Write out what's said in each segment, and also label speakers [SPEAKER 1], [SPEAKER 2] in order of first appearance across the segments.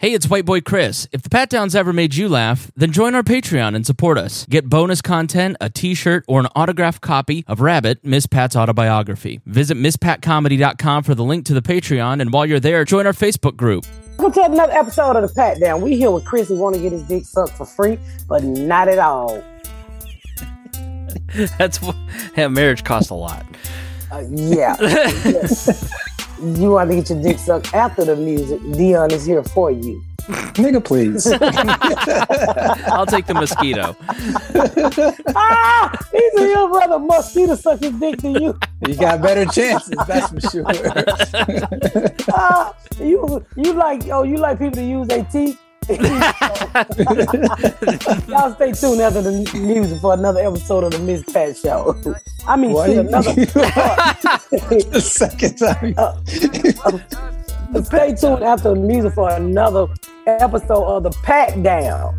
[SPEAKER 1] Hey, it's White Boy Chris. If the Pat Downs ever made you laugh, then join our Patreon and support us. Get bonus content, a t shirt, or an autographed copy of Rabbit, Miss Pat's autobiography. Visit MissPatComedy.com for the link to the Patreon, and while you're there, join our Facebook group.
[SPEAKER 2] Welcome to another episode of the Pat Down. We here with Chris who want to get his dick sucked for free, but not at all.
[SPEAKER 1] That's what yeah, marriage costs a lot.
[SPEAKER 2] Uh, yeah. you want to get your dick sucked after the music, Dion is here for you.
[SPEAKER 3] Nigga, please.
[SPEAKER 1] I'll take the mosquito.
[SPEAKER 2] ah, he's a your brother. Mosquito suck his dick to you.
[SPEAKER 3] You got better chances, that's for sure.
[SPEAKER 2] ah, you you like oh you like people to use their teeth. Y'all stay tuned after the music for another episode of the Miss Pat Show. I mean,
[SPEAKER 3] What?
[SPEAKER 2] shit, another.
[SPEAKER 3] the second time.
[SPEAKER 2] Uh, stay tuned after the music for another episode of the Pat Down.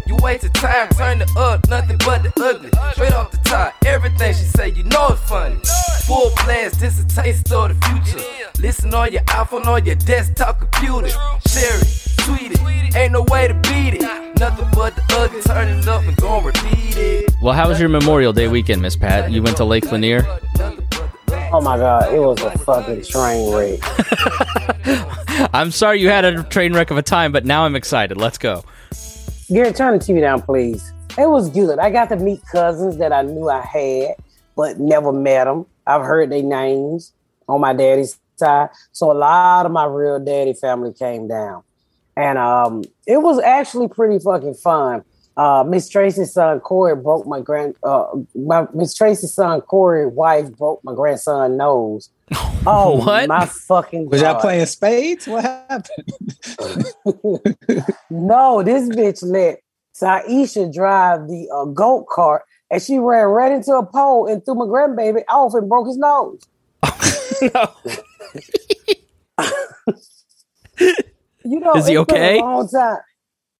[SPEAKER 4] You wasted time, turn it up, nothing but the ugly. Straight off the top, everything she say, you know it's funny. Full blast, this a taste of the future. Listen on your iPhone, on your desktop computer. Share it, tweet it, ain't no way to beat it. Nothing but the ugly, turn it up and gon' repeat it.
[SPEAKER 1] Well, how was your Memorial Day weekend, Miss Pat? You went to Lake Lanier?
[SPEAKER 2] Oh my god, it was a fucking train wreck.
[SPEAKER 1] I'm sorry you had a train wreck of a time, but now I'm excited. Let's go.
[SPEAKER 2] Gary, turn the TV down, please. It was good. I got to meet cousins that I knew I had, but never met them. I've heard their names on my daddy's side. So a lot of my real daddy family came down. And um, it was actually pretty fucking fun. Uh, Miss Tracy's son Corey broke my grand uh, my Miss Tracy's son Corey's wife broke my grandson nose. Oh
[SPEAKER 1] What?
[SPEAKER 2] my fucking
[SPEAKER 3] Was y'all playing spades? What happened?
[SPEAKER 2] No, this bitch let Saisha drive the uh, goat cart and she ran right into a pole and threw my grandbaby off and broke his nose. You know,
[SPEAKER 1] Is he okay?
[SPEAKER 2] A long time.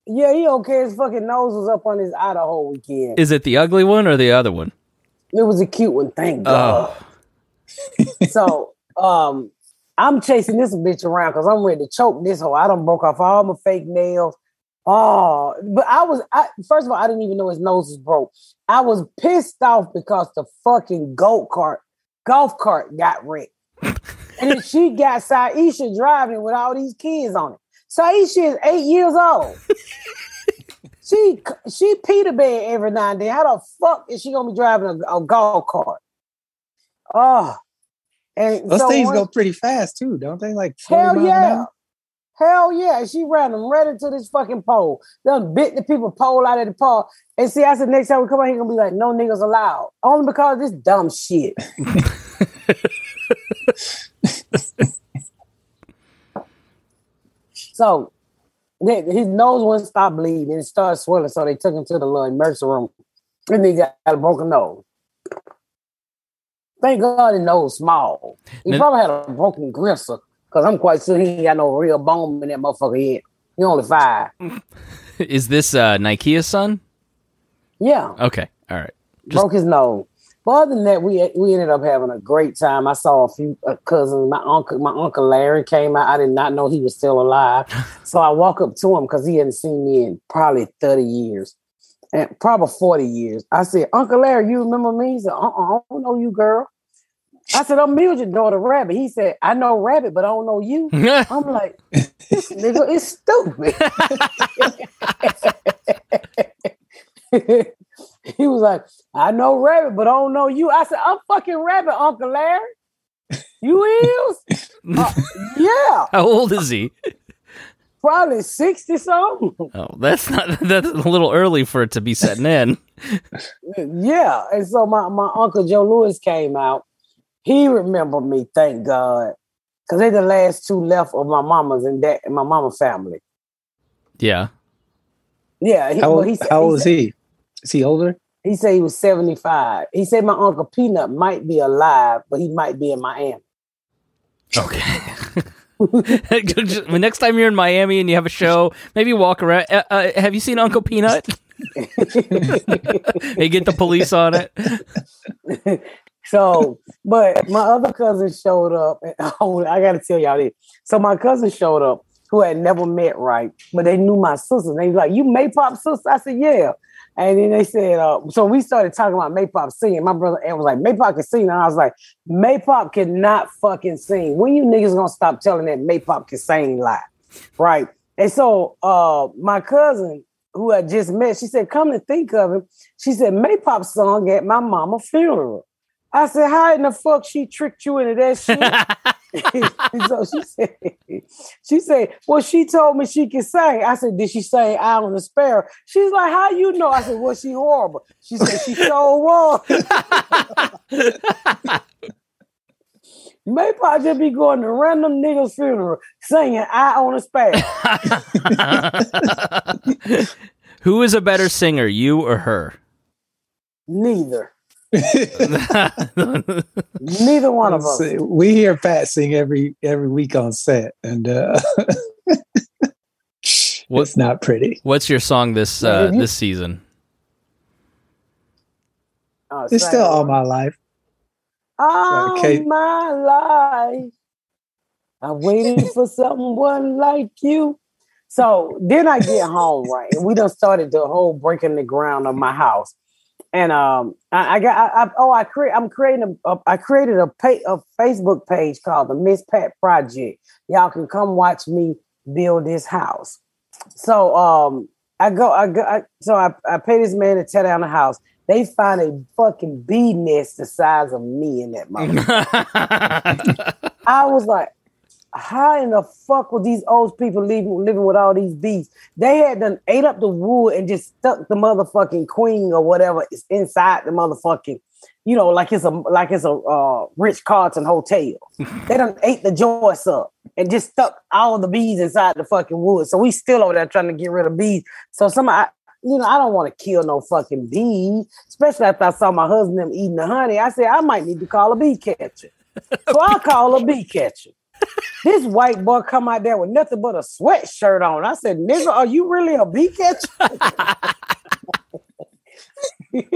[SPEAKER 2] Yeah, he okay. His fucking nose was up on his eye the whole weekend.
[SPEAKER 1] Is it the ugly one or the other one?
[SPEAKER 2] It was a cute one, thank God.
[SPEAKER 1] Oh,
[SPEAKER 2] so um I'm chasing this bitch around because I'm ready to choke this hoe. I done broke off all my fake nails. Oh, but I was I, first of all, I didn't even know his nose was broke. I was pissed off because the fucking goat cart, golf cart got wrecked. and then she got Saisha driving with all these kids on it. Saisha is eight years old. she she Peter bed every now and then. How the fuck is she gonna be driving a, a golf cart? Oh, and
[SPEAKER 3] Those
[SPEAKER 2] so
[SPEAKER 3] things
[SPEAKER 2] one-
[SPEAKER 3] go pretty fast too, don't they? Like
[SPEAKER 2] Hell yeah. Hell yeah. She ran them right into this fucking pole. Done bit the people pole out of the pole. And see, I said next time we come out, he gonna be like, no niggas allowed. Only because this dumb shit. so his nose wouldn't stop bleeding. It started swelling. So they took him to the little emergency room. And he got a broken nose. Thank God his nose small. He
[SPEAKER 1] Now-
[SPEAKER 2] probably had a broken gristle. Cause I'm quite sure he ain't got no real bone in that motherfucker head. He only five.
[SPEAKER 1] is this uh, Nikea's son?
[SPEAKER 2] Yeah,
[SPEAKER 1] Okay, all right.
[SPEAKER 2] broke his nose. But other than that, we we ended up having a great time. I saw a few uh, cousins. My uncle, my uncle Larry came out. I did not know he was still alive. so I walk up to him because he hadn't seen me in probably 30 years. And probably 40 years. I said, Uncle Larry, you remember me? He said, uh-uh, I don't know you, girl. I said, I'm Mildred daughter Rabbit. He said, I know Rabbit, but I don't know you. I'm like, this nigga is stupid. he was like, I know Rabbit, but I don't know you. I said, I'm fucking Rabbit, Uncle Larry. You is? Uh, yeah,
[SPEAKER 1] How old is he?
[SPEAKER 2] probably 60 something.
[SPEAKER 1] Oh, that's not that's a little early for it to be setting in.
[SPEAKER 2] Yeah. And so my, my Uncle Joe Lewis came out. He remembered me, thank God. Because they're the last two left of my mama's and that and my mama family.
[SPEAKER 1] Yeah.
[SPEAKER 2] Yeah. He,
[SPEAKER 3] How,
[SPEAKER 2] well,
[SPEAKER 3] old-
[SPEAKER 2] he, said-
[SPEAKER 3] how
[SPEAKER 2] he
[SPEAKER 3] old is he? Is he older?
[SPEAKER 2] He said he was 75. He said my Uncle Peanut might be alive, but he might be in Miami.
[SPEAKER 1] Okay. Next time you're in Miami and you have a show, maybe walk around. Uh, uh, have you seen Uncle Peanut? they get the police on it.
[SPEAKER 2] So, but my other cousin showed up. And, oh, I got to tell y'all this. So my cousin showed up who had never met right, but they knew my sister. They was like, "You Maypop sister?" I said, "Yeah." And then they said, uh, so we started talking about Maypop singing. My brother Ed was like, Maypop can sing. And I was like, "May Maypop cannot fucking sing. When you niggas gonna stop telling that Maypop can sing live? Right. And so uh my cousin who I just met, she said, come to think of it, she said, Maypop song at my mama funeral. I said, how in the fuck she tricked you into that shit? so she said, she said, well, she told me she could sing. I said, did she sing Island of Sparrow? She's like, how you know? I said, well, she horrible. She said, she so was. Maybe I just be going to random niggas' funeral singing I on a Sparrow.
[SPEAKER 1] Who is a better singer, you or her?
[SPEAKER 2] Neither. Neither one of us.
[SPEAKER 3] We hear Pat sing every every week on set, and uh,
[SPEAKER 1] What-
[SPEAKER 3] it's not pretty.
[SPEAKER 1] What's your song this uh,
[SPEAKER 2] if you-
[SPEAKER 1] this season?
[SPEAKER 2] Oh,
[SPEAKER 3] It's still all my life.
[SPEAKER 2] all
[SPEAKER 3] Okay.
[SPEAKER 2] my life. I waited for someone like you. So then I get home, right? And we done started the whole breaking the ground of my house. And um, I, I got I, I, oh I create I'm creating a, a I created a pay, a Facebook page called the Miss Pat Project. Y'all can come watch me build this house. So um, I go I go I, so I, I pay this man to tear down the house. They find a fucking bee nest the size of me in that motherfucker. I was like, how in the fuck were these old people living, living with all these bees? They had done ate up the wood and just stuck the motherfucking queen or whatever is inside the motherfucking, you know, like it's a like it's a uh, Ritz-Carlton hotel. they done ate the joints up and just stuck all the bees inside the fucking wood. So we still over there trying to get rid of bees. So somebody, you know, I don't want to kill no fucking bee, especially after I saw my husband them eating the honey. I said I might need to call a bee catcher. So I call a bee catcher. This white boy come out there with nothing but a sweatshirt on. I said, nigga, are you really a bee catcher?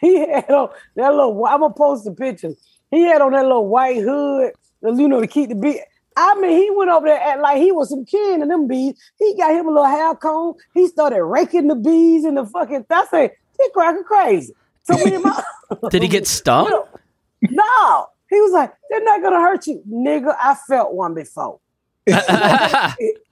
[SPEAKER 2] he had on that little, I'm gonna post the picture. He had on that little white hood, you know, to keep the bee. I mean, he went over there act like he was some king of them bees. He got him a little hair comb. He started raking the bees in the fucking. I said, he cracking crazy. So me and my
[SPEAKER 1] Did he get stung?
[SPEAKER 2] no. He was like, they're not gonna hurt you, nigga. I felt one before.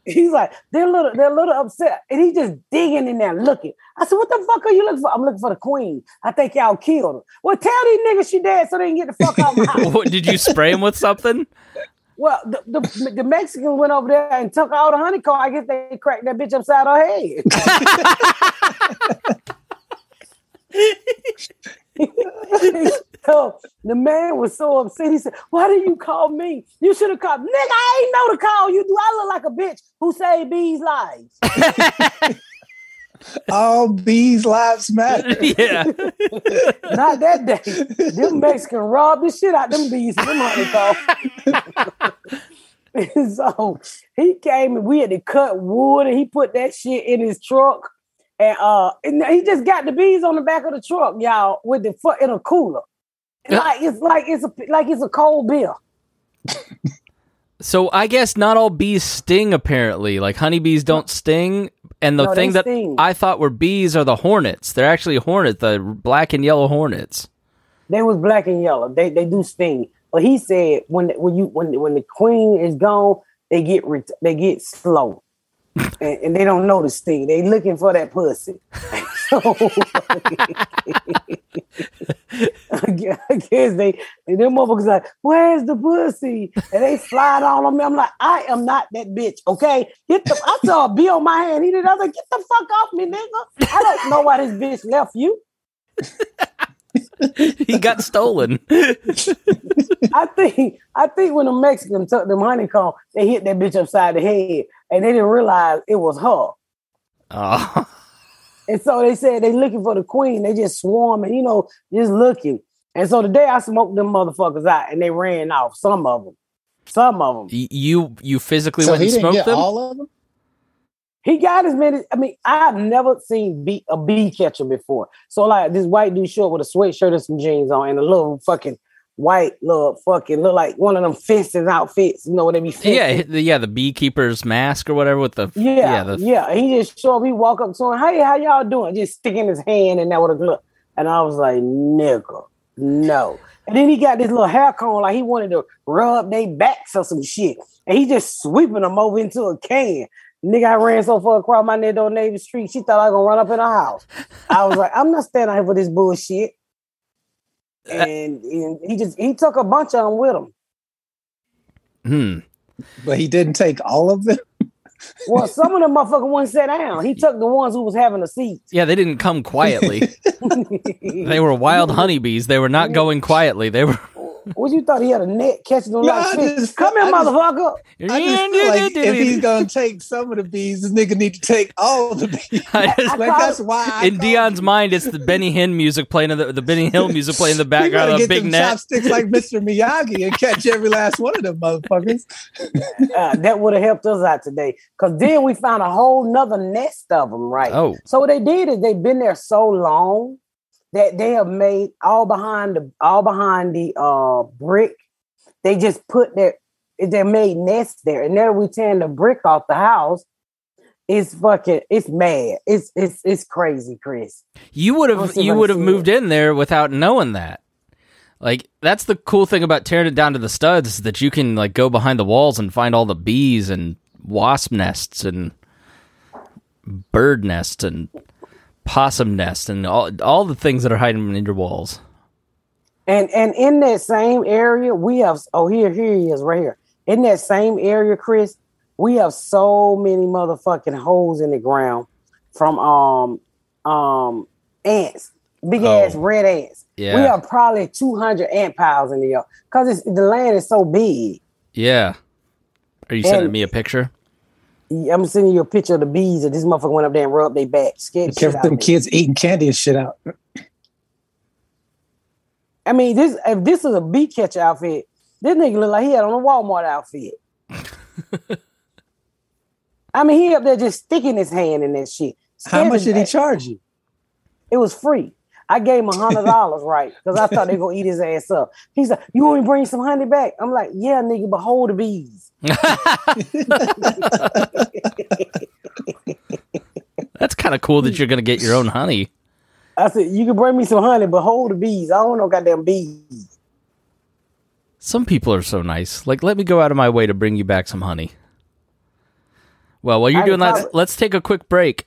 [SPEAKER 2] He's like, they're a little, they're a little upset, and he just digging in there looking. I said, what the fuck are you looking for? I'm looking for the queen. I think y'all killed her. Well, tell these niggas she dead so they can get the fuck out of my house.
[SPEAKER 1] What, did you spray him with something?
[SPEAKER 2] well, the, the the Mexican went over there and took all the honeycomb. I guess they cracked that bitch upside her head. so the man was so upset. He said, "Why did you call me? You should have called nigga. I ain't know to call you. Do I look like a bitch who saved bees' lives?
[SPEAKER 3] All bees' lives matter.
[SPEAKER 1] yeah.
[SPEAKER 2] Not that day. Them Mexican robbed the shit out them bees. Them honeycomb. so he came and we had to cut wood and he put that shit in his truck. And uh and he just got the bees on the back of the truck, y'all, with the foot in a cooler. Like it's like it's a like it's a cold beer.
[SPEAKER 1] So I guess not all bees sting. Apparently, like honeybees don't sting. And the
[SPEAKER 2] No,
[SPEAKER 1] thing that
[SPEAKER 2] sting.
[SPEAKER 1] I thought were bees are the hornets. They're actually hornets, the black and yellow hornets.
[SPEAKER 2] They was black and yellow. They they do sting. But he said when when you when when the queen is gone, they get they get slow, and, and they don't know notice thing. They looking for that pussy. so I guess they and them motherfuckers like, where's the pussy? And they slide all on me. I'm like, I am not that bitch. Okay, get the. I saw a bee on my hand. He did. I was like, get the fuck off me, nigga. I don't know why this bitch left you.
[SPEAKER 1] he got stolen.
[SPEAKER 2] I think I think when the Mexicans took them honeycomb, they hit that bitch upside the head, and they didn't realize it was her.
[SPEAKER 1] Oh.
[SPEAKER 2] And so they said they looking for the queen. They just swarming, you know, just looking. And so the day I smoked them motherfuckers out, and they ran off. Some of them, some of them.
[SPEAKER 1] You you physically
[SPEAKER 3] So
[SPEAKER 1] went
[SPEAKER 3] he
[SPEAKER 1] and
[SPEAKER 3] didn't
[SPEAKER 1] smoked
[SPEAKER 3] get
[SPEAKER 1] them?
[SPEAKER 3] all of them.
[SPEAKER 2] He got as many. I mean, I've never seen bee, a bee catcher before. So like this white dude short with a sweatshirt and some jeans on, and a little fucking white little fucking look like one of them fencing outfits. You know what they be fencing?
[SPEAKER 1] yeah, the, yeah, the beekeeper's mask or whatever with the
[SPEAKER 2] Yeah,
[SPEAKER 1] the,
[SPEAKER 2] yeah. He just show up. He walk up to him. Hey, how y'all doing? Just sticking his hand in there with a glove. And I was like, nigga, no. And then he got this little hair cone like he wanted to rub their backs or some shit. And he just sweeping them over into a can. Nigga, I ran so far across my neck on Navy Street, she thought I was gonna run up in her house. I was like, I'm not standing here for this bullshit. And, and he just he took a bunch of them with him.
[SPEAKER 1] Hmm.
[SPEAKER 3] But he didn't take all of them.
[SPEAKER 2] Well, some of them motherfuckers wouldn't sit down. He took the ones who was having a seat.
[SPEAKER 1] Yeah, they didn't come quietly. they were wild honeybees. They were not going quietly. They were.
[SPEAKER 2] What you thought he had a net catching them
[SPEAKER 3] No,
[SPEAKER 2] like fish?
[SPEAKER 3] just-
[SPEAKER 2] Come here,
[SPEAKER 3] I just-
[SPEAKER 2] motherfucker.
[SPEAKER 3] I just feel like if he's gonna take some of the bees, this nigga need to take all the bees.
[SPEAKER 1] I just-
[SPEAKER 3] like that's why I
[SPEAKER 1] in Dion's
[SPEAKER 3] him.
[SPEAKER 1] mind, it's the Benny Hinn music playing in the, the Benny Hill music playing in the background of a
[SPEAKER 3] get
[SPEAKER 1] big
[SPEAKER 3] them
[SPEAKER 1] net.
[SPEAKER 3] chopsticks like Mr. Miyagi and catch every last one of them motherfuckers.
[SPEAKER 2] Uh, that would have helped us out today. Cause then we found a whole nother nest of them, right?
[SPEAKER 1] Oh,
[SPEAKER 2] So what they did is they've been there so long that they have made all behind the all behind the uh brick. They just put their they made nests there, and then we tearing the brick off the house. It's fucking it's mad. It's it's it's crazy, Chris.
[SPEAKER 1] you would have you would have moved in there without knowing that. Like that's the cool thing about tearing it down to the studs is that you can like go behind the walls and find all the bees and wasp nests and bird nests and possum nest and all all the things that are hiding in your walls.
[SPEAKER 2] And and in that same area, we have oh here here he is right here. In that same area, Chris, we have so many motherfucking holes in the ground from um um ants, big
[SPEAKER 1] Oh.
[SPEAKER 2] ass red ants.
[SPEAKER 1] Yeah.
[SPEAKER 2] We have probably two hundred ant piles in the yard because it's the land is so big.
[SPEAKER 1] Yeah. Are you sending
[SPEAKER 2] And-
[SPEAKER 1] me a picture?
[SPEAKER 2] I'm sending you a picture of the bees that this motherfucker went up there and rubbed their back. Scared
[SPEAKER 3] Kept them kids eating candy and shit out.
[SPEAKER 2] I mean, this if this is a bee catcher outfit, this nigga look like he had on a Walmart outfit. I mean, he up there just sticking his hand in that shit.
[SPEAKER 3] How much did he charge you?
[SPEAKER 2] It was free. I gave him a hundred dollars, right? Because I thought they gonna eat his ass up. He's like, "You want me to bring some honey back?" I'm like, "Yeah, nigga, but hold the bees."
[SPEAKER 1] That's kind of cool that you're going to get your own honey.
[SPEAKER 2] I said, "You can bring me some honey, but hold the bees. I don't know goddamn bees."
[SPEAKER 1] Some people are so nice. Like, let me go out of my way to bring you back some honey. Well, while you're
[SPEAKER 2] I
[SPEAKER 1] doing that,
[SPEAKER 2] probably-
[SPEAKER 1] let's take a quick break.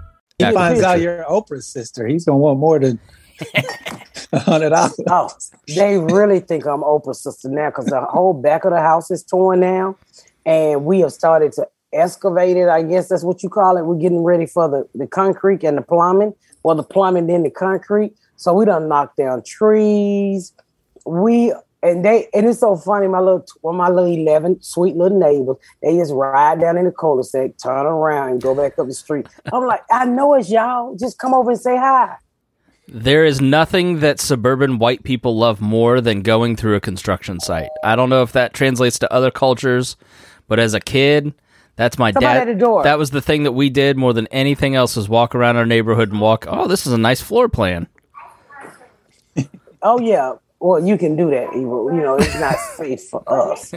[SPEAKER 3] He
[SPEAKER 2] Yeah,
[SPEAKER 3] finds out you're Oprah's sister. He's gonna want more than a hundred dollars.
[SPEAKER 2] Oh, they really think I'm Oprah's sister now because the whole back of the house is torn down, and we have started to excavate it. I guess that's what you call it. We're getting ready for the, the concrete and the plumbing. Well, the plumbing then the concrete. So we done knocked down trees. We and they and it's so funny. My little well, my little eleven sweet little neighbors, they just ride down in the cul-de-sac, turn around, and go back up the street. I'm like, I know it's y'all. Just come over and say hi.
[SPEAKER 1] There is nothing that suburban white people love more than going through a construction site. I don't know if that translates to other cultures, but as a kid, that's my
[SPEAKER 2] Somebody
[SPEAKER 1] dad.
[SPEAKER 2] at the door.
[SPEAKER 1] That was the thing that we did more than anything else was walk around our neighborhood and walk, oh, this is a nice floor plan.
[SPEAKER 2] Oh yeah. Well, you can do that. Evil. You know, it's not safe for us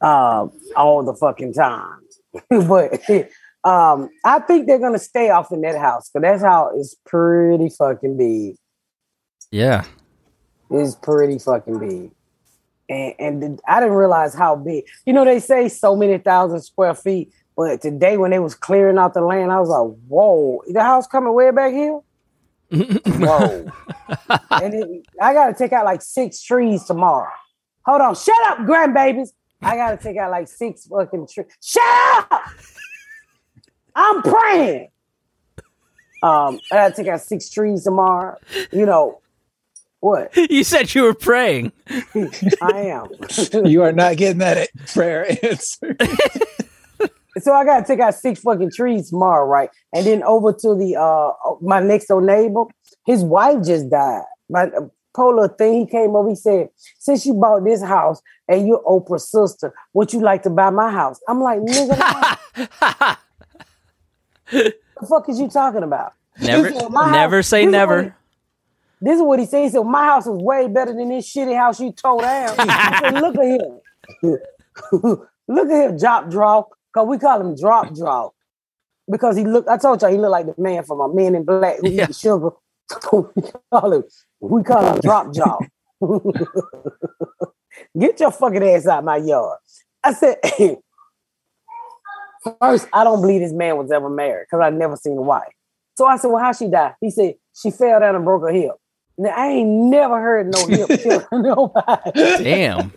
[SPEAKER 2] um, all the fucking time. but um, I think they're gonna stay off in that house because that's how it's pretty fucking big.
[SPEAKER 1] Yeah.
[SPEAKER 2] It's pretty fucking big. And and th- I didn't realize how big. You know, they say so many thousand square feet, but today when they was clearing out the land, I was like, "Whoa, the house coming way back here." Whoa! and it, I got to take out like six trees tomorrow. Hold on, shut up, grandbabies. I got to take out like six fucking trees. Shut up! I'm praying. Um, I got to take out six trees tomorrow. You know what?
[SPEAKER 1] you said you were praying.
[SPEAKER 2] I am.
[SPEAKER 3] You are not getting that prayer answer.
[SPEAKER 2] So I gotta take out six fucking trees tomorrow, right? And then over to the uh my next door neighbor, his wife just died. My uh, polar thing, he came over, he said, Since you bought this house and you're Oprah's sister, would you like to buy my house? I'm like, nigga, the fuck is you talking about?
[SPEAKER 1] Never, never
[SPEAKER 2] house-
[SPEAKER 1] say
[SPEAKER 2] this is
[SPEAKER 1] never.
[SPEAKER 2] what- This is what he said. He said, My house is way better than this shitty house you tore down. I said, Look at him. Look at him, drop draw. Because we call him drop draw. Because he look, I told y'all he looked like the man from a man in black who
[SPEAKER 1] Yeah.
[SPEAKER 2] sugar. we call him, we call him drop jaw. Get your fucking ass out my yard. I said, first, I don't believe this man was ever married because I never seen a wife. So I said, well, how she died? He said, she fell down and broke her hip. Now, I ain't never heard no hip nobody.
[SPEAKER 1] Damn.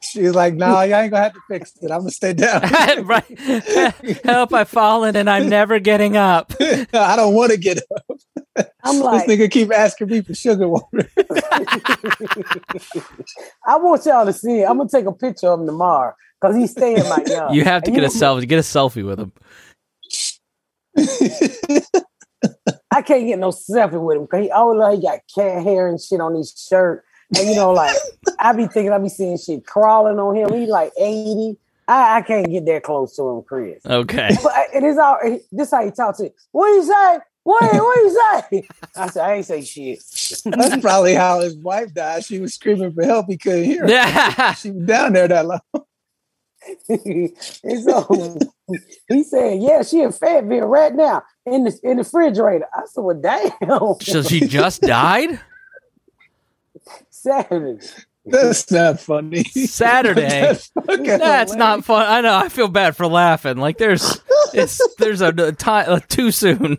[SPEAKER 3] She was like, "No, you ain't gonna have to fix it. I'm gonna stay down.
[SPEAKER 1] right. Help, I've fallen and I'm never getting up.
[SPEAKER 3] I don't want to get up.
[SPEAKER 2] I'm like,
[SPEAKER 3] this nigga keep asking me for sugar water.
[SPEAKER 2] I want y'all to see it. I'm gonna take a picture of him tomorrow because he's staying in my yard.
[SPEAKER 1] You have to
[SPEAKER 2] And
[SPEAKER 1] get a
[SPEAKER 2] know-
[SPEAKER 1] selfie. Get a selfie with him.
[SPEAKER 2] I can't get no selfie with him because he oh, always like he got cat hair and shit on his shirt. And you know, like I be thinking I be seeing shit crawling on him. He's like 80. I, I can't get that close to him, Chris.
[SPEAKER 1] Okay.
[SPEAKER 2] But it is all this how he talks to you. What you say? What what do you say? I said, I ain't say shit.
[SPEAKER 3] That's probably how his wife died. She was screaming for help. He couldn't hear. her.
[SPEAKER 1] Yeah.
[SPEAKER 3] She was down there that long.
[SPEAKER 2] and so he said, Yeah, she in Fayetteville right now in the in the refrigerator. I said, Well, damn.
[SPEAKER 1] So she just died?
[SPEAKER 2] Saturday.
[SPEAKER 3] That's not funny.
[SPEAKER 1] Saturday.
[SPEAKER 3] That's
[SPEAKER 1] That's not fun. I know. I feel bad for laughing. Like there's, it's there's a, a time uh, too soon.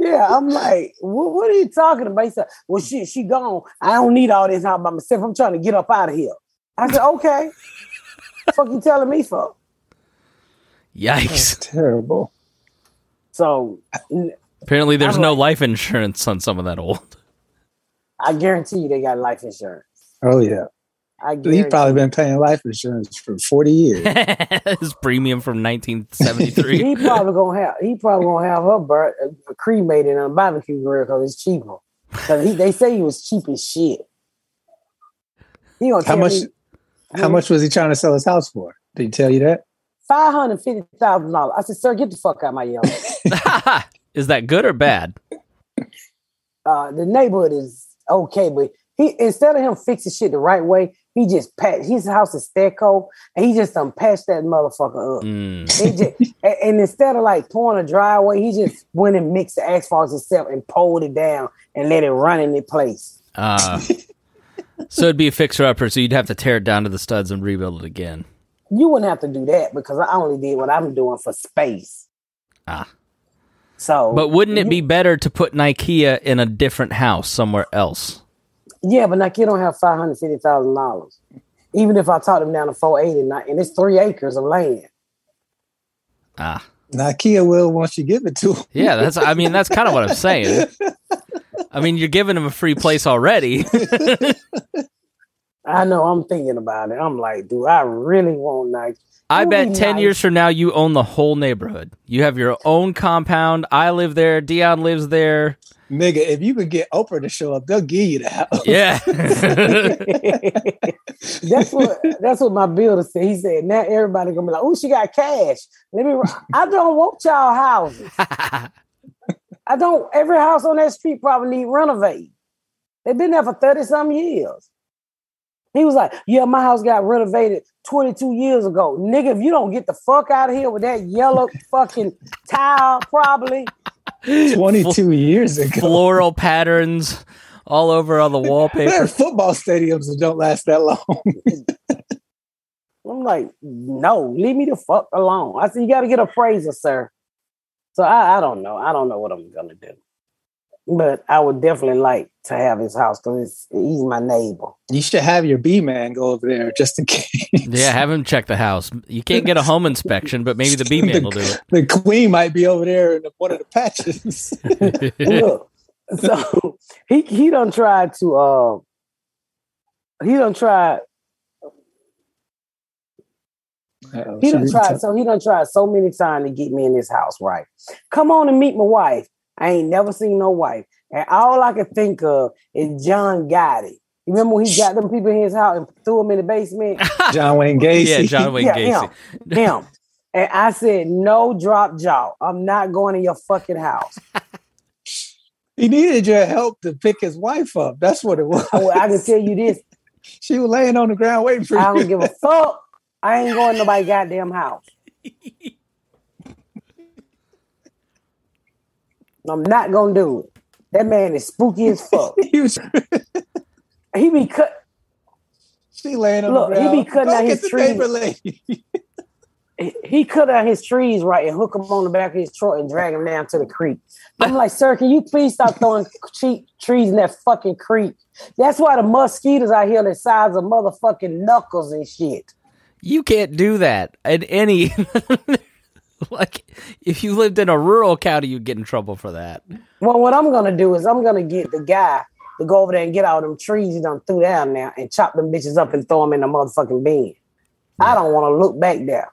[SPEAKER 2] Yeah, I'm like, what, what are you talking about? He said, Well, she she gone. I don't need all this out by myself. I'm trying to get up out of here. I said, Okay. fuck you telling me for?
[SPEAKER 1] Yikes!
[SPEAKER 3] terrible.
[SPEAKER 2] So
[SPEAKER 1] Apparently, there's
[SPEAKER 2] I'm
[SPEAKER 1] no
[SPEAKER 2] like-
[SPEAKER 1] life insurance on some of that old.
[SPEAKER 2] I guarantee you they got life insurance.
[SPEAKER 3] Oh yeah.
[SPEAKER 2] I guarantee
[SPEAKER 3] He's probably been paying life insurance for 40 years.
[SPEAKER 1] His premium from 1973.
[SPEAKER 2] he probably gonna have he probably gonna have her bur- uh, cremated on a barbecue grill because it's cheaper. Because they say he was cheap as shit. He gonna
[SPEAKER 3] How
[SPEAKER 2] tell
[SPEAKER 3] much
[SPEAKER 2] me
[SPEAKER 3] how much was he trying to sell his house for? Did he tell you that?
[SPEAKER 2] five hundred fifty thousand dollars. I said, sir, get the fuck out of my yard.
[SPEAKER 1] Is that good or bad?
[SPEAKER 2] uh, the neighborhood is okay, but he instead of him fixing shit the right way, he just patched his house is stucco, and he just done patched that motherfucker up.
[SPEAKER 1] Mm.
[SPEAKER 2] Just, and, and instead of like pouring a driveway, he just went and mixed the asphalt himself and pulled it down and let it run in its place.
[SPEAKER 1] Uh, so it'd be a fixer upper. So you'd have to tear it down to the studs and rebuild it again.
[SPEAKER 2] You wouldn't have to do that because I only did what I'm doing for space.
[SPEAKER 1] Ah.
[SPEAKER 2] So,
[SPEAKER 1] But wouldn't it be better to put Nikea in a different house somewhere else?
[SPEAKER 2] yeah, but like you don't have five hundred fifty thousand dollars. Even if I talk them down to four eighty, and it's three acres of land.
[SPEAKER 1] Ah,
[SPEAKER 3] Nikea will once you give it to him.
[SPEAKER 1] yeah. That's. I mean, that's kind of what I'm saying. I mean, you're giving him a free place already.
[SPEAKER 2] I know I'm thinking about it. I'm like, do I really want Nike?
[SPEAKER 1] I
[SPEAKER 2] It would
[SPEAKER 1] bet
[SPEAKER 2] be
[SPEAKER 1] 10
[SPEAKER 2] nice.
[SPEAKER 1] years from now, you own the whole neighborhood. You have your own compound. I live there. Dion lives there.
[SPEAKER 3] Nigga, if you could get Oprah to show up, they'll give you the house.
[SPEAKER 1] Yeah.
[SPEAKER 2] that's what that's what my builder said. He said, now everybody gonna be like, oh, she got cash. Let me I don't want y'all houses. I don't every house on that street probably need renovate. They've been there for 30 some years. He was like, Yeah, my house got renovated 22 years ago. Nigga, if you don't get the fuck out of here with that yellow fucking tile, probably.
[SPEAKER 3] 22 years ago.
[SPEAKER 1] Floral patterns all over on the wallpaper.
[SPEAKER 3] There are
[SPEAKER 1] wallpaper.
[SPEAKER 3] football stadiums that don't last that long.
[SPEAKER 2] I'm like, no, leave me the fuck alone. I said, you got to get a appraiser, sir. So I, I don't know. I don't know what I'm gonna do, but I would definitely like to have his house because he's my neighbor.
[SPEAKER 3] You should have your B man go over there just in case.
[SPEAKER 1] Yeah, have him check the house. You can't get a home inspection, but maybe the B man will do it.
[SPEAKER 3] The queen might be over there in one of the patches.
[SPEAKER 2] Look, so he he don't try to uh he done tried
[SPEAKER 3] Uh-oh,
[SPEAKER 2] he done
[SPEAKER 3] she-
[SPEAKER 2] tried so he done tried so many times to get me in this house, right? Come on and meet my wife. I ain't never seen no wife. And all I can think of is John Gotti. You remember when he got them people in his house and threw them in the basement?
[SPEAKER 3] John Wayne Gacy.
[SPEAKER 1] Yeah, John Wayne
[SPEAKER 2] Yeah,
[SPEAKER 1] Gacy.
[SPEAKER 2] him. him. And I said, no drop jaw. I'm not going in your fucking house.
[SPEAKER 3] He needed your help to pick his wife up. That's what it was.
[SPEAKER 2] Well, I can tell you this.
[SPEAKER 3] She was laying on the ground waiting for
[SPEAKER 2] I
[SPEAKER 3] you.
[SPEAKER 2] don't give a fuck. I ain't going to nobody's goddamn house. I'm not gonna do it. That man is spooky as fuck.
[SPEAKER 3] He was,
[SPEAKER 2] He be cut.
[SPEAKER 3] she laying on
[SPEAKER 2] Look,
[SPEAKER 3] the
[SPEAKER 2] he be cutting
[SPEAKER 3] Go
[SPEAKER 2] out his trees.
[SPEAKER 3] neighbor lady.
[SPEAKER 2] He cut out his trees right and hook them on the back of his truck and drag them down to the creek. I'm like, sir, can you please stop throwing cheap trees in that fucking creek? That's why the mosquitoes out here the size of motherfucking knuckles and shit.
[SPEAKER 1] You can't do that at any. like, if you lived in a rural county, you'd get in trouble for that.
[SPEAKER 2] Well, what I'm gonna do is I'm gonna get the guy to go over there and get all them trees he done threw down there and chop them bitches up and throw them in the motherfucking bin. I don't want to look back there.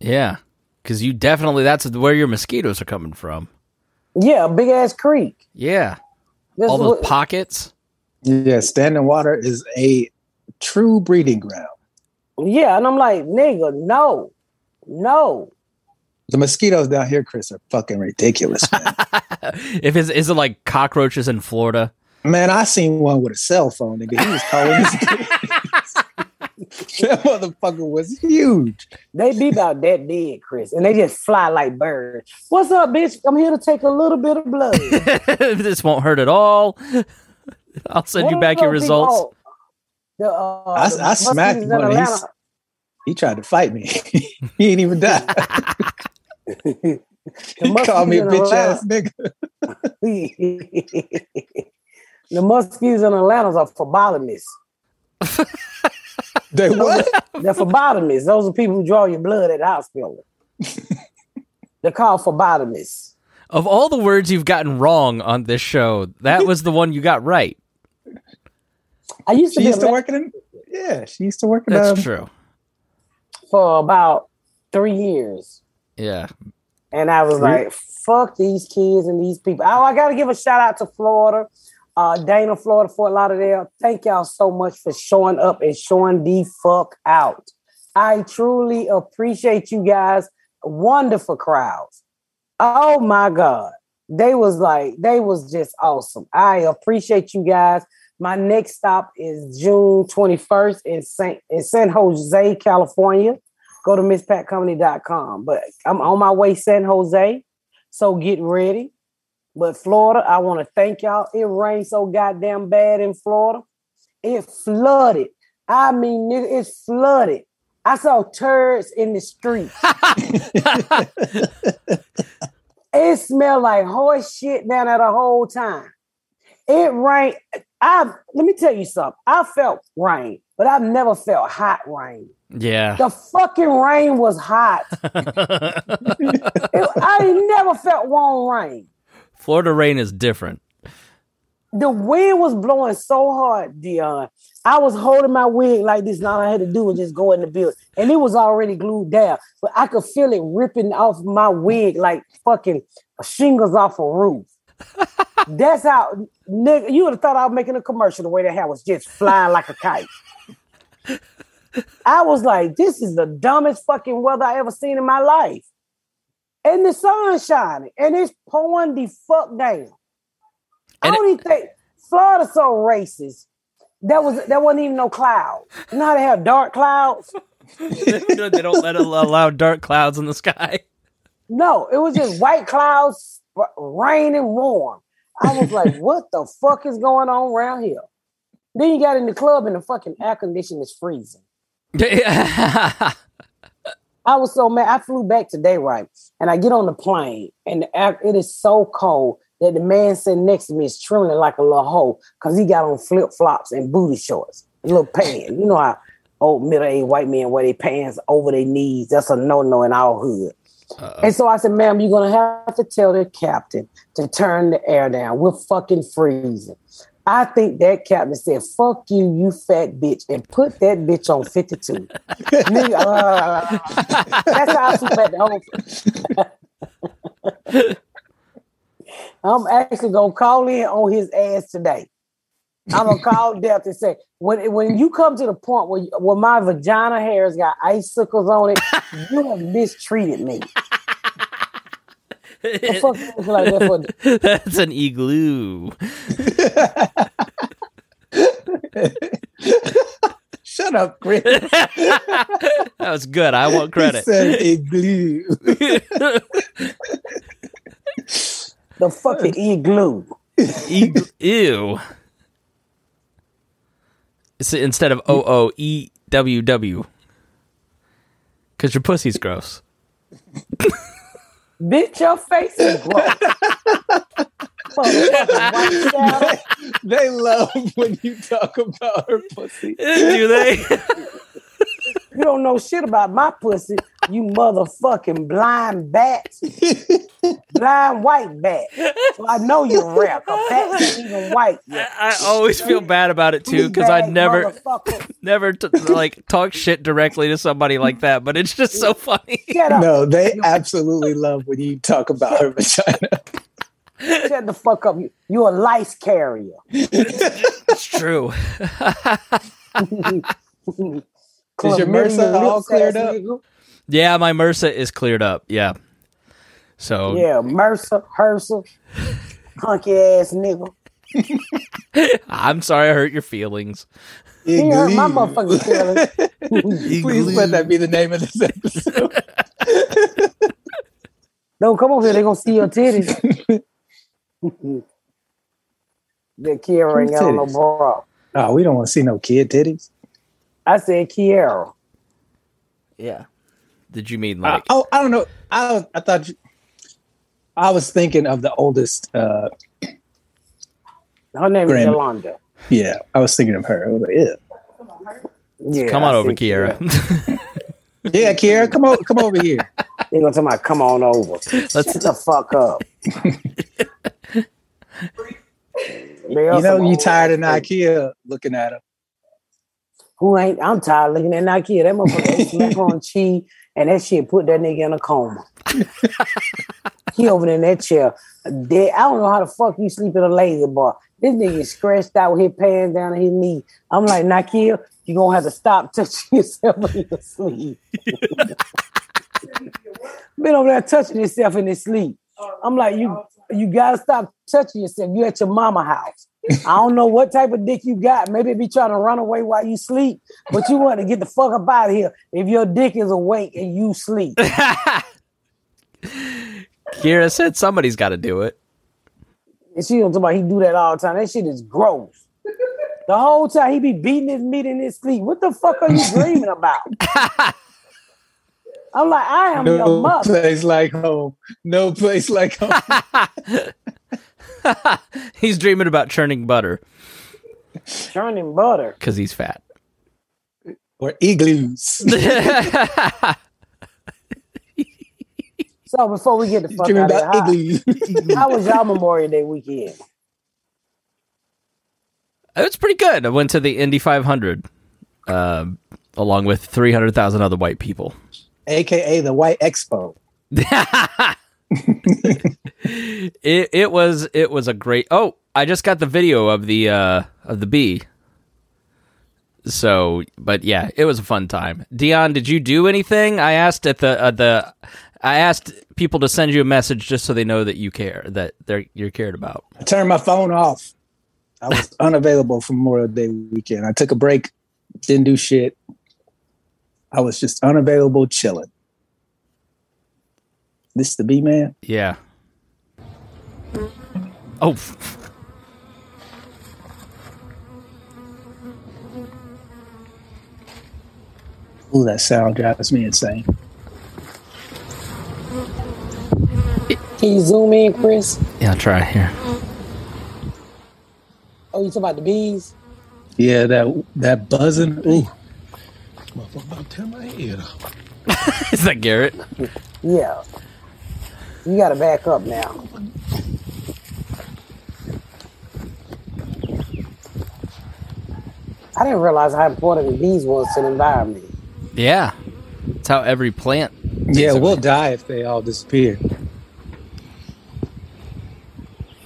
[SPEAKER 1] Yeah, because you definitely that's where your mosquitoes are coming from.
[SPEAKER 2] Yeah, big ass creek.
[SPEAKER 1] Yeah,
[SPEAKER 2] This
[SPEAKER 1] all
[SPEAKER 2] is
[SPEAKER 1] those
[SPEAKER 2] what-
[SPEAKER 1] pockets.
[SPEAKER 3] Yeah, standing water is a true breeding ground.
[SPEAKER 2] yeah, and I'm like, nigga, no, no.
[SPEAKER 3] The mosquitoes down here, Chris, are fucking ridiculous, man.
[SPEAKER 1] if it's is it like cockroaches in Florida?
[SPEAKER 3] man, I seen one with a cell phone, nigga. He was calling his That motherfucker was huge.
[SPEAKER 2] They be about that big, Chris, and they just fly like birds. What's up, bitch? I'm here to take a little bit of blood.
[SPEAKER 1] this won't hurt at all. I'll send you back your results.
[SPEAKER 2] people- The, uh,
[SPEAKER 3] I- I smacked
[SPEAKER 2] mosquitoes
[SPEAKER 3] one of his- He tried to fight me. he ain't even die.
[SPEAKER 2] The
[SPEAKER 3] he called me a bitch
[SPEAKER 2] Atlanta-
[SPEAKER 3] ass nigga.
[SPEAKER 2] the mosquitoes in Atlanta are phlebotomists.
[SPEAKER 3] They what?
[SPEAKER 2] They're phlebotomists. Those are people who draw your blood at the hospital. They're called phlebotomists.
[SPEAKER 1] Of all the words you've gotten wrong on this show, that was the one you got right.
[SPEAKER 2] I used to
[SPEAKER 3] She
[SPEAKER 2] be
[SPEAKER 3] used to work in. Yeah, she used to work in.
[SPEAKER 1] That's
[SPEAKER 3] um,
[SPEAKER 1] true.
[SPEAKER 2] for about three years.
[SPEAKER 1] Yeah.
[SPEAKER 2] And I was like, fuck these kids and these people. Oh, I got to give a shout out to Florida, uh, Dana, Florida, Fort Lauderdale. Thank y'all so much for showing up and showing the fuck out. I truly appreciate you guys. Wonderful crowds. Oh my God. They was like, they was just awesome. I appreciate you guys. My next stop is June 21st in St. in San Jose, California go to misspatcomedy.com. But I'm on my way San Jose, so get ready. But Florida, I want to thank y'all. It rained so goddamn bad in Florida. It flooded. I mean, nigga, it's flooded. I saw turds in the street. it smelled like horse shit down there the whole time. It rained. I let me tell you something. I felt rain, but I've never felt hot rain.
[SPEAKER 1] Yeah.
[SPEAKER 2] The fucking rain was hot. It- I ain't never felt warm rain.
[SPEAKER 1] Florida rain is different.
[SPEAKER 2] The wind was blowing so hard, Dion. I was holding my wig like this, and all I had to do was just go in the building. And it was already glued down, but I could feel it ripping off my wig like fucking shingles off a roof. That's how nigga. You would have thought I was making a commercial. The way that hair was just flying like a kite. I was like, this is the dumbest fucking weather I ever seen in my life. And the sun's shining, and it's pouring the fuck down. I don't even think Florida's so racist. That was there wasn't even no clouds. You know how they have dark clouds?
[SPEAKER 1] they don't let allow dark clouds in the sky.
[SPEAKER 2] No, it was just white clouds, rain and warm. I was like, what the fuck is going on around here? Then you got in the club and the fucking air conditioning is freezing. I was so mad. I flew back today, right? And I get on the plane, and the air, it is so cold that the man sitting next to me is trembling like a little hoe because he got on flip flops and booty shorts, a little pants. You know how old middle aged white men wear their pants over their knees. That's a no no in our hood. And so I said, ma'am, you're going to have to tell the captain to turn the air down. We're fucking freezing. I think that captain said, fuck you, you fat bitch, and put that bitch on 52. Nigga, uh, that's how I flew back to home. I'm actually going to call in on his ass today. I'm going to call Death and say, when, when you come to the point where, where my vagina hairs got icicles on it, you have mistreated me. The fuck you look like that for?
[SPEAKER 1] That's an igloo.
[SPEAKER 3] Shut up, Chris.
[SPEAKER 1] That was good. I want
[SPEAKER 3] He
[SPEAKER 1] credit.
[SPEAKER 3] said igloo.
[SPEAKER 2] The fucking igloo.
[SPEAKER 1] Ig- Ew. It's instead of O O E W W. Because your pussy's gross.
[SPEAKER 2] Bitch, your face is gross. Motherfucking
[SPEAKER 3] they love when you talk about her pussy.
[SPEAKER 1] Do they?
[SPEAKER 2] You don't know shit about my pussy, you motherfucking blind bat. blind white bat. So I know you're rare, because bats ain't even white yet.
[SPEAKER 1] I always feel bad about it too because I never, never t- like talk shit directly to somebody like that. But it's just so funny.
[SPEAKER 3] No, they absolutely love when you talk about her vagina.
[SPEAKER 2] Shut the fuck up. You, you a lice carrier.
[SPEAKER 1] It's true.
[SPEAKER 3] Is your MRSA all cleared up?
[SPEAKER 2] nigga.
[SPEAKER 1] Yeah, my MRSA is cleared up. Yeah. So
[SPEAKER 2] Yeah, Mercer, Herser, hunky ass nigga.
[SPEAKER 1] I'm sorry I hurt your feelings.
[SPEAKER 2] He hurt my
[SPEAKER 3] Igloo.
[SPEAKER 2] motherfucking feelings.
[SPEAKER 3] Please let that be the name of this episode.
[SPEAKER 2] Don't come over here. They're gonna see your titties. that Kiara ain't got on no
[SPEAKER 3] Titties?
[SPEAKER 2] bra.
[SPEAKER 3] Oh, we don't want to see no kid titties.
[SPEAKER 2] I said Kiara.
[SPEAKER 1] Yeah. Did you mean
[SPEAKER 3] Uh,
[SPEAKER 1] like?
[SPEAKER 3] oh, I don't know. I I thought you, I was thinking of the oldest. Uh,
[SPEAKER 2] Her name
[SPEAKER 3] Grammy.
[SPEAKER 2] is Yolanda.
[SPEAKER 3] yeah, I was thinking of her. I was like, yeah,
[SPEAKER 2] Yeah,
[SPEAKER 1] Come
[SPEAKER 2] I
[SPEAKER 1] on over,
[SPEAKER 2] said
[SPEAKER 1] Kiera.
[SPEAKER 3] yeah, Kiera, come on, come over here.
[SPEAKER 2] They gonna tell me, come on over. Let's Shut the fuck up.
[SPEAKER 3] You know, you tired of Ikea looking at him.
[SPEAKER 2] Who ain't? I'm tired of looking at Nike. That motherfucker macaroni cheese, and that shit put that nigga in a coma. he over there in that chair, dead. I don't know how the fuck you sleep in a lazy bar. This nigga is scratched out with his pants down to his knee. I'm like, Nike, you gonna have to stop touching yourself in your sleep. Been over there touching yourself in his sleep. I'm like, you you gotta stop touching yourself. You at your mama house. I don't know what type of dick you got. Maybe be trying to run away while you sleep, but you want to get the fuck up out of here if your dick is awake and you sleep.
[SPEAKER 1] Kira said somebody's got to do it.
[SPEAKER 2] And she don't talk about he do that all the time. That shit is gross. The whole time he be beating his meat in his sleep. What the fuck are you dreaming about? I'm like, I am your
[SPEAKER 3] No
[SPEAKER 2] mother.
[SPEAKER 3] place like home. No place like home.
[SPEAKER 1] He's dreaming about churning butter
[SPEAKER 2] Churning butter.
[SPEAKER 1] because he's fat.
[SPEAKER 3] or igloos.
[SPEAKER 2] So before we get the fuck
[SPEAKER 3] Dreaming
[SPEAKER 2] out of here, how, how was y'all Memorial Day weekend?
[SPEAKER 1] It was pretty good. I went to the Indy 500 um, along with 300,000 other white people.
[SPEAKER 3] AKA the White Expo.
[SPEAKER 1] it it was it was a great. Oh, I just got the video of the uh of the bee. So, but yeah, it was a fun time. Dion, did you do anything? I asked at the uh, the I asked people to send you a message just so they know that you care, that they're you're cared about.
[SPEAKER 3] I turned my phone off. I was unavailable for Memorial Day weekend. I took a break, didn't do shit. I was just unavailable, chilling. This the B man.
[SPEAKER 1] Yeah. Oh.
[SPEAKER 3] Ooh, that sound drives me insane.
[SPEAKER 2] Can you zoom in, Chris?
[SPEAKER 1] Yeah, I'll try here.
[SPEAKER 2] Oh, you talking about the bees?
[SPEAKER 3] Yeah, that that buzzing. Ooh,
[SPEAKER 5] Motherfucker about to tear my head off.
[SPEAKER 1] Is that Garrett?
[SPEAKER 2] Yeah. You gotta back up now. I didn't realize how important the bees was to the environment.
[SPEAKER 1] Yeah. it's how every plant.
[SPEAKER 3] yeah, we'll die if they all disappear.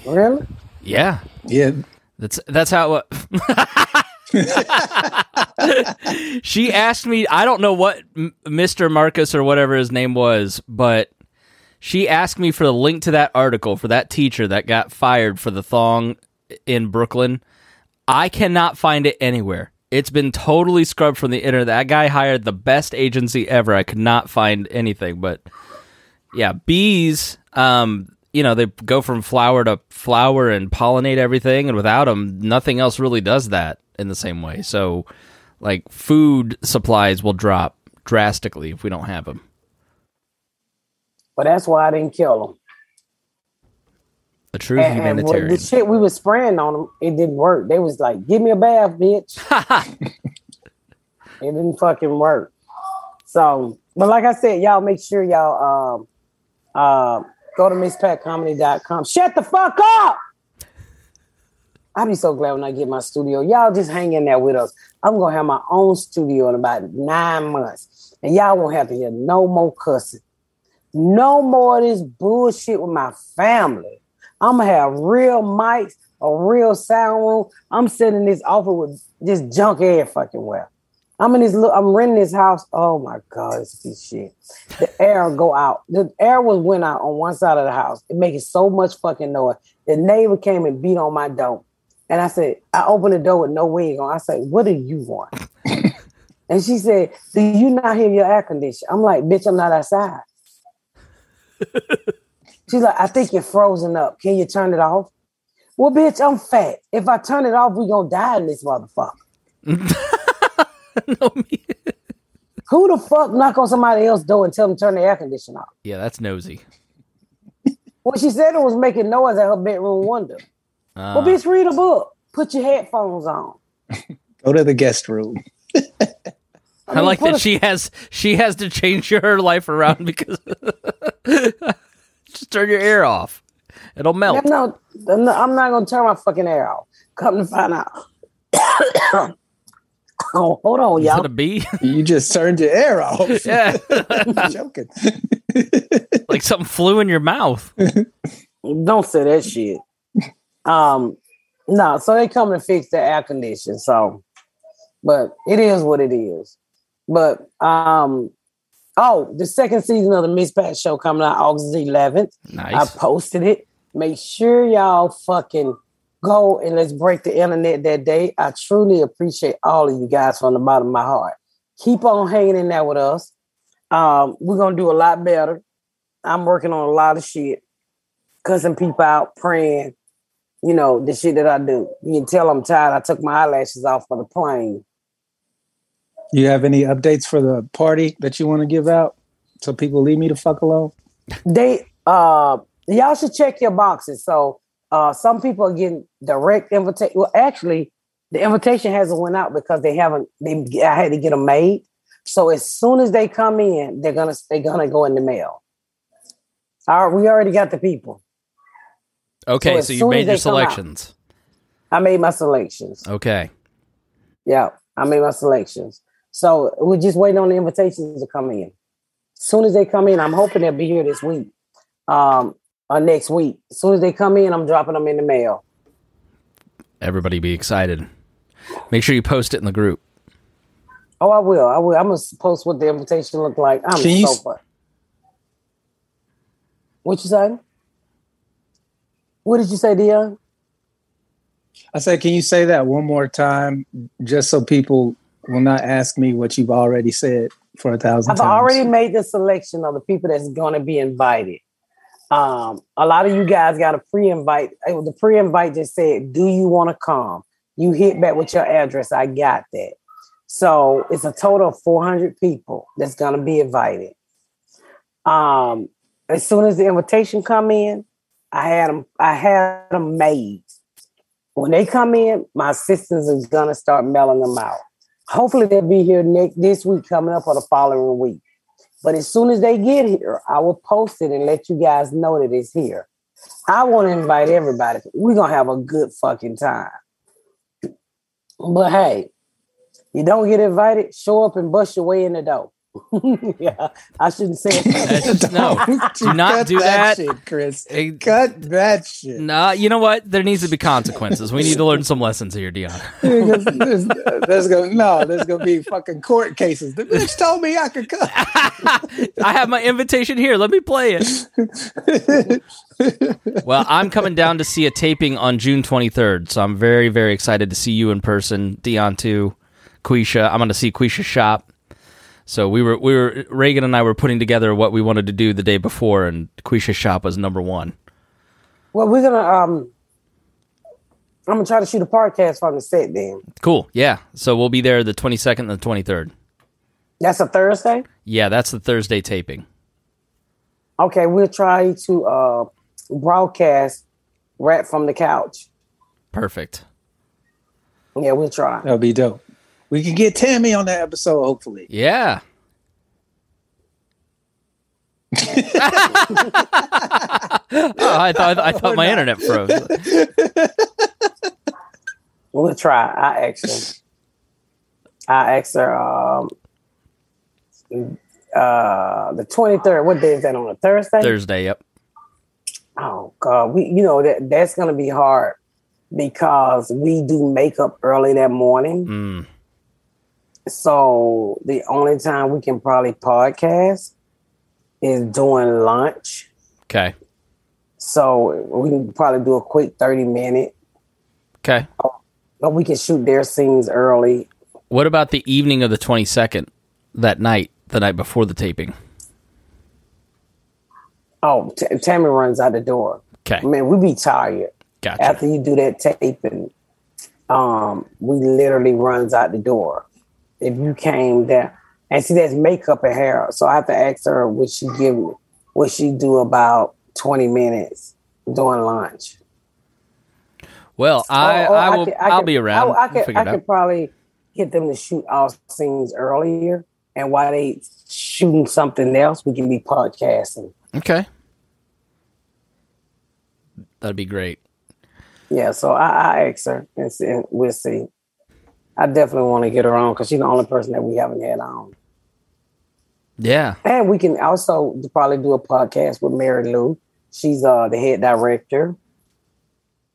[SPEAKER 2] Really?
[SPEAKER 1] Yeah.
[SPEAKER 3] Yeah,
[SPEAKER 1] That's that's how it. Uh, she asked me. I don't know what M- Mr. Marcus or whatever his name was, but she asked me for the link to that article for that teacher that got fired for the thong in Brooklyn. I cannot find it anywhere. It's been totally scrubbed from the internet. That guy hired the best agency ever. I could not find anything, but yeah, bees. Um, you know, they go from flower to flower and pollinate everything, and without them, nothing else really does that in the same way. So, like, food supplies will drop drastically if we don't have them.
[SPEAKER 2] But that's why I didn't kill them.
[SPEAKER 1] A true
[SPEAKER 2] And, and
[SPEAKER 1] humanitarian.
[SPEAKER 2] the shit we was spraying on them, it didn't work. They was like, "Give me a bath, bitch." it didn't fucking work. So, but like I said, y'all make sure y'all um uh go to misspatcomedy.com. Shut the fuck up. I'll be so glad when I get my studio. Y'all just hang in there with us. I'm gonna have my own studio in about nine months, and y'all won't have to hear no more cussing, no more of this bullshit with my family. I'm gonna have real mics, a real sound room. I'm sending this offer with this junk air fucking well. I'm in this look. I'm renting this house. Oh my god, this shit. The air go out. The air was went out on one side of the house. It making so much fucking noise. The neighbor came and beat on my door, and I said, I opened the door with no wing on. I said, What do you want? and she said, Do you not hear your air conditioner? I'm like, Bitch, I'm not outside. She's like, I think you're frozen up. Can you turn it off? Well, bitch, I'm fat. If I turn it off, we gonna die in this motherfucker.
[SPEAKER 1] No, me-
[SPEAKER 2] Who the fuck knock on somebody else's door and tell them to turn the air conditioner off?
[SPEAKER 1] yeah, that's nosy.
[SPEAKER 2] Well, she said it was making noise at her bedroom window.
[SPEAKER 1] Uh,
[SPEAKER 2] well, bitch, read a book. Put your headphones on.
[SPEAKER 3] go to the guest room.
[SPEAKER 1] I like that
[SPEAKER 2] a-
[SPEAKER 1] she has she has to change her life around because just turn your air off. It'll melt.
[SPEAKER 2] No, no, no, I'm not gonna turn my fucking air off. Come to find out. oh, hold on,
[SPEAKER 1] Is
[SPEAKER 2] y'all.
[SPEAKER 1] it a bee?
[SPEAKER 3] You just turned your air off.
[SPEAKER 1] yeah,
[SPEAKER 3] I'm joking.
[SPEAKER 1] like something flew in your mouth.
[SPEAKER 2] Don't say that shit. Um, no, so they come to fix the air condition. So, but it is what it is. But um, oh, the second season of the Ms. Pat Show coming out August 11th.
[SPEAKER 1] Nice.
[SPEAKER 2] I posted it. Make sure y'all fucking go and let's break the internet that day. I truly appreciate all of you guys from the bottom of my heart. Keep on hanging in there with us. Um, we're gonna do a lot better. I'm working on a lot of shit, cussing people out, praying. You know the shit that I do. You can tell I'm tired. I took my eyelashes off for the plane.
[SPEAKER 3] You have any updates for the party that you want to give out so people leave me the fuck alone?
[SPEAKER 2] they uh y'all should check your boxes. So uh some people are getting direct invitation. Well, actually, the invitation hasn't went out because they haven't. They I had to get them made. So as soon as they come in, they're gonna they're gonna go in the mail. All right, we already got the people.
[SPEAKER 1] Okay,
[SPEAKER 2] so
[SPEAKER 1] so you made your
[SPEAKER 2] come out-
[SPEAKER 1] selections.
[SPEAKER 2] I made my selections.
[SPEAKER 1] Okay.
[SPEAKER 2] Yeah, I made my selections. So we're just waiting on the invitations to come in. As soon as they come in, I'm hoping they'll be here this week. Um, uh, next week. As soon as they come in, I'm dropping them in the mail.
[SPEAKER 1] Everybody be excited. Make sure you post it in the group.
[SPEAKER 2] Oh, I will. I will. I'm gonna post what the invitation look like. I'm
[SPEAKER 3] Can you
[SPEAKER 2] so
[SPEAKER 3] s-
[SPEAKER 2] fun. What you say? What did you say, Dion?
[SPEAKER 3] I said, can you say that one more time, just so people will not ask me what you've already said for a 1000
[SPEAKER 2] I've
[SPEAKER 3] times?
[SPEAKER 2] already made the selection of the people that's going to be invited. Um, a lot of you guys got a pre-invite. Uh, The pre-invite just said, "Do you want to come?" You hit back with your address. I got that. So it's a total of 400 people that's going to be invited. Um, as soon as the invitation come in, I had them. I had them made. When they come in, my assistants is going to start mailing them out. Hopefully, they'll be here next this week, coming up, or the following week. But as soon as they get here, I will post it and let you guys know that it's here. I want to invite everybody. We're gonna have a good fucking time. But hey, you don't get invited, show up and bust your way in the door. yeah, I shouldn't say it.
[SPEAKER 1] no, do not do that.
[SPEAKER 3] shit, Chris.
[SPEAKER 1] Hey,
[SPEAKER 3] Cut that shit.
[SPEAKER 1] Nah, you know what? There needs to be consequences. We need to learn some lessons here, Dion.
[SPEAKER 3] there's, there's, there's gonna no, there's gonna be fucking court cases. The bitch told me I could cut.
[SPEAKER 1] I have my invitation here. Let me play it. well, I'm coming down to see a taping on June 23rd, so I'm very, very excited to see you in person, Dion too, Quisha. I'm going to see Quisha shop. So we were, we were, Reagan and I were putting together what we wanted to do the day before, and Quisha shop was number one.
[SPEAKER 2] well, we're gonna um I'm gonna try to shoot a podcast from the set then.
[SPEAKER 1] Cool. Yeah. So we'll be there the 22nd and the 23rd.
[SPEAKER 2] That's a Thursday?
[SPEAKER 1] Yeah, that's the Thursday taping.
[SPEAKER 2] Okay, we'll try to uh broadcast right from the Couch.
[SPEAKER 1] Perfect.
[SPEAKER 2] Yeah, we'll try.
[SPEAKER 3] That'll be dope. We can get Tammy on that episode, hopefully.
[SPEAKER 1] Yeah. oh, I thought I thought my internet froze.
[SPEAKER 2] We'll try. I ask her. I asked her um uh the 23rd. What day is that on a Thursday?
[SPEAKER 1] Thursday, yep.
[SPEAKER 2] Oh God, we you know that that's gonna be hard because we do makeup early that morning.
[SPEAKER 1] Mm.
[SPEAKER 2] So the only time we can probably podcast is during lunch.
[SPEAKER 1] Okay.
[SPEAKER 2] So we can probably do a quick 30 minute,
[SPEAKER 1] Okay.
[SPEAKER 2] but we can shoot their scenes early.
[SPEAKER 1] What about the evening of the 22nd, that night, the night before the taping?
[SPEAKER 2] Oh, T- Tammy runs out the door.
[SPEAKER 1] Okay.
[SPEAKER 2] Man, we be tired
[SPEAKER 1] Gotcha.
[SPEAKER 2] after you do that taping. Um, we literally runs out the door. If you came there and see that's makeup and hair, so I have to ask her would she give would she do about twenty minutes during lunch?
[SPEAKER 1] Well, oh, I, oh,
[SPEAKER 2] Or- or
[SPEAKER 1] I will.
[SPEAKER 2] could-
[SPEAKER 1] I'll
[SPEAKER 2] could-
[SPEAKER 1] be around.
[SPEAKER 2] I, I
[SPEAKER 1] We'll
[SPEAKER 2] could, I
[SPEAKER 1] it
[SPEAKER 2] could probably get them to shoot all scenes earlier, and while they shooting something else, we can be podcasting.
[SPEAKER 1] Okay. That'd be great.
[SPEAKER 2] Yeah, so I, I asked her, and, and we'll see. I definitely want to get her on because she's the only person that we haven't had on.
[SPEAKER 1] Yeah.
[SPEAKER 2] And we can also probably do a podcast with Mary Lou. She's uh the head director.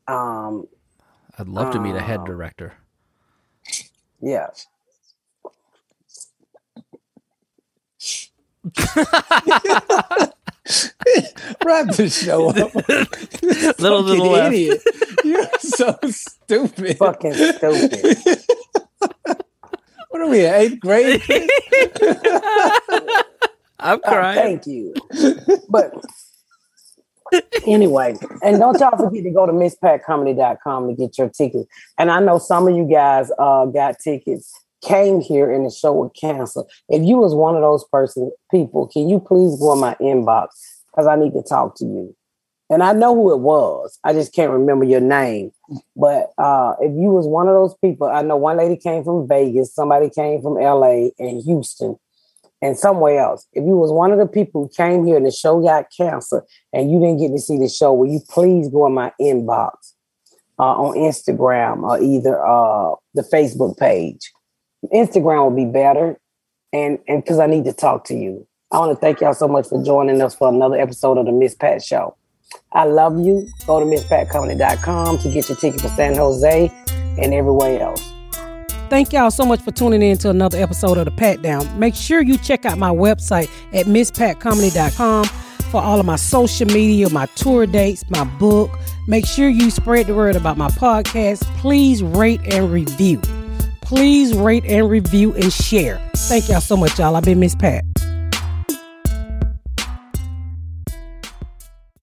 [SPEAKER 2] Um,
[SPEAKER 1] I'd love to meet a head
[SPEAKER 2] Um,
[SPEAKER 1] director.
[SPEAKER 2] yeah.
[SPEAKER 3] Wrap the show up.
[SPEAKER 1] Little to the
[SPEAKER 3] Fucking
[SPEAKER 1] left.
[SPEAKER 3] idiot. You're so stupid.
[SPEAKER 2] Fucking stupid.
[SPEAKER 3] What are we at eighth grade?
[SPEAKER 1] I'm
[SPEAKER 2] Uh,
[SPEAKER 1] crying.
[SPEAKER 2] thank you. But anyway, and don't y'all forget to go to misspatcomedy.com to get your tickets. And I know some of you guys uh, got tickets, came here in the show with cancer. If you was one of those person people, can you please go in my inbox? Because I need to talk to you. And I know who it was. I just can't remember your name. But uh, if you was one of those people, I know one lady came from Vegas, somebody came from LA and Houston and somewhere else. If you was one of the people who came here and the show got cancer and you didn't get to see the show, will you please go in my inbox uh, on Instagram or either uh, the Facebook page? Instagram will be better, and and because I need to talk to you. I want to thank y'all so much for joining us for another episode of the Ms. Pat Show.
[SPEAKER 6] I love you. Go to MissPatComedy.com to get your ticket for San Jose and everywhere else.
[SPEAKER 2] Thank y'all so much for tuning in to another episode of The Pat Down. Make sure you check out my website at misspatcomedy.com for all of my social media, my tour dates, my book. Make sure you spread the word about my podcast. Please rate and review. Please rate and review and share. Thank y'all so much, y'all. I've been Ms. Pat.